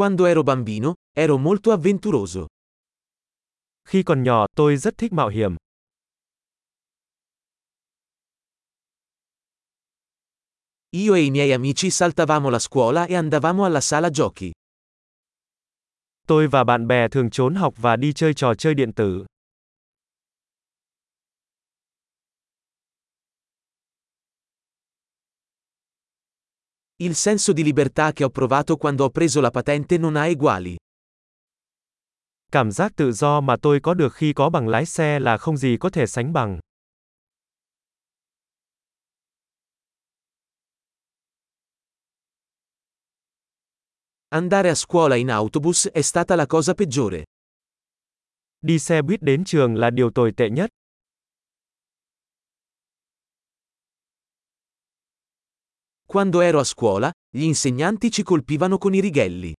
Quando ero bambino, ero molto avventuroso. Khi còn nhỏ, tôi rất thích mạo hiểm. Io e i miei amici saltavamo la scuola e andavamo alla sala giochi. Tôi và bạn bè thường trốn học và đi chơi trò chơi điện tử. Il senso di libertà che ho provato quando ho preso la patente non ha eguali. Cảm giác tự do mà tôi có được khi có bằng lái xe là không gì có thể sánh bằng. Andare a scuola in autobus è stata la cosa peggiore. Đi xe buýt đến trường là điều tồi tệ nhất. Quando ero a scuola, gli insegnanti ci colpivano con i righelli.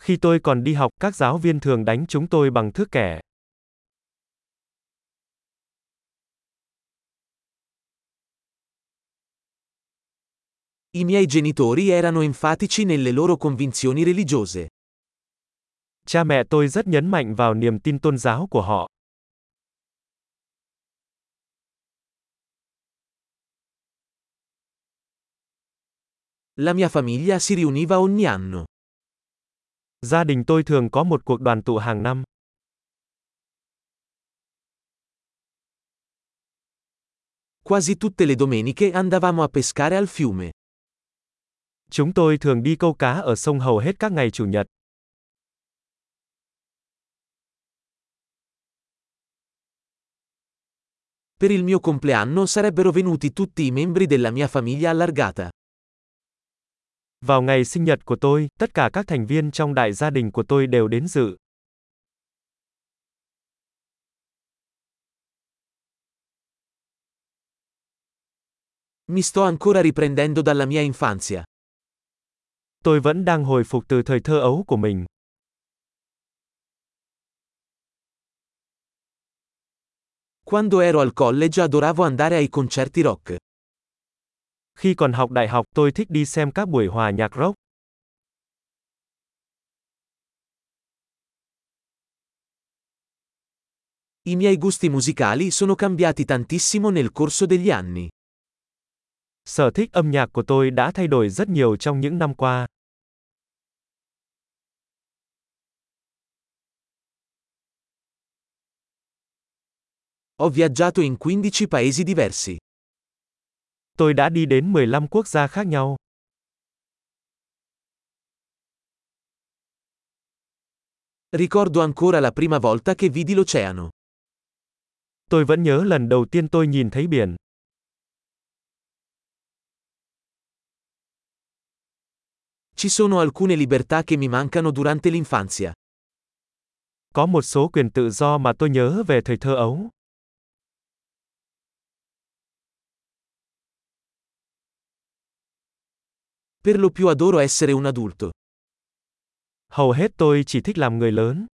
Khi tôi còn đi học, các giáo viên thường đánh chúng tôi bằng thước kẻ. I miei genitori erano enfatici nelle loro convinzioni religiose. Cha mẹ tôi rất nhấn mạnh vào niềm tin tôn giáo của họ. La mia famiglia si riuniva ogni anno. Gia đình tôi thường có một cuộc đoàn tụ hàng năm. Quasi tutte le domeniche andavamo a pescare al fiume. Chúng tôi thường đi câu cá ở sông hầu hết các ngày chủ nhật. Per il mio compleanno sarebbero venuti tutti i membri della mia famiglia allargata. Vào ngày sinh nhật của tôi, tất cả các thành viên trong đại gia đình của tôi đều đến dự. Mi sto ancora riprendendo dalla mia infanzia. Tôi vẫn đang hồi phục từ thời thơ ấu của mình. Quando ero al college adoravo andare ai concerti rock. Khi còn học đại học, tôi thích đi xem các buổi hòa nhạc rock. I miei gusti musicali sono cambiati tantissimo nel corso degli anni. Sở thích âm nhạc của tôi đã thay đổi rất nhiều trong những năm qua. Ho viaggiato in 15 paesi diversi. Tôi đã đi đến 15 quốc gia khác nhau. Ricordo ancora la prima volta che vidi l'oceano. Tôi vẫn nhớ lần đầu tiên tôi nhìn thấy biển. Ci sono alcune libertà che mi mancano durante l'infanzia. Có một số quyền tự do mà tôi nhớ về thời thơ ấu. Per lo più adoro essere un adulto. Hầu hết tôi chỉ thích làm người lớn.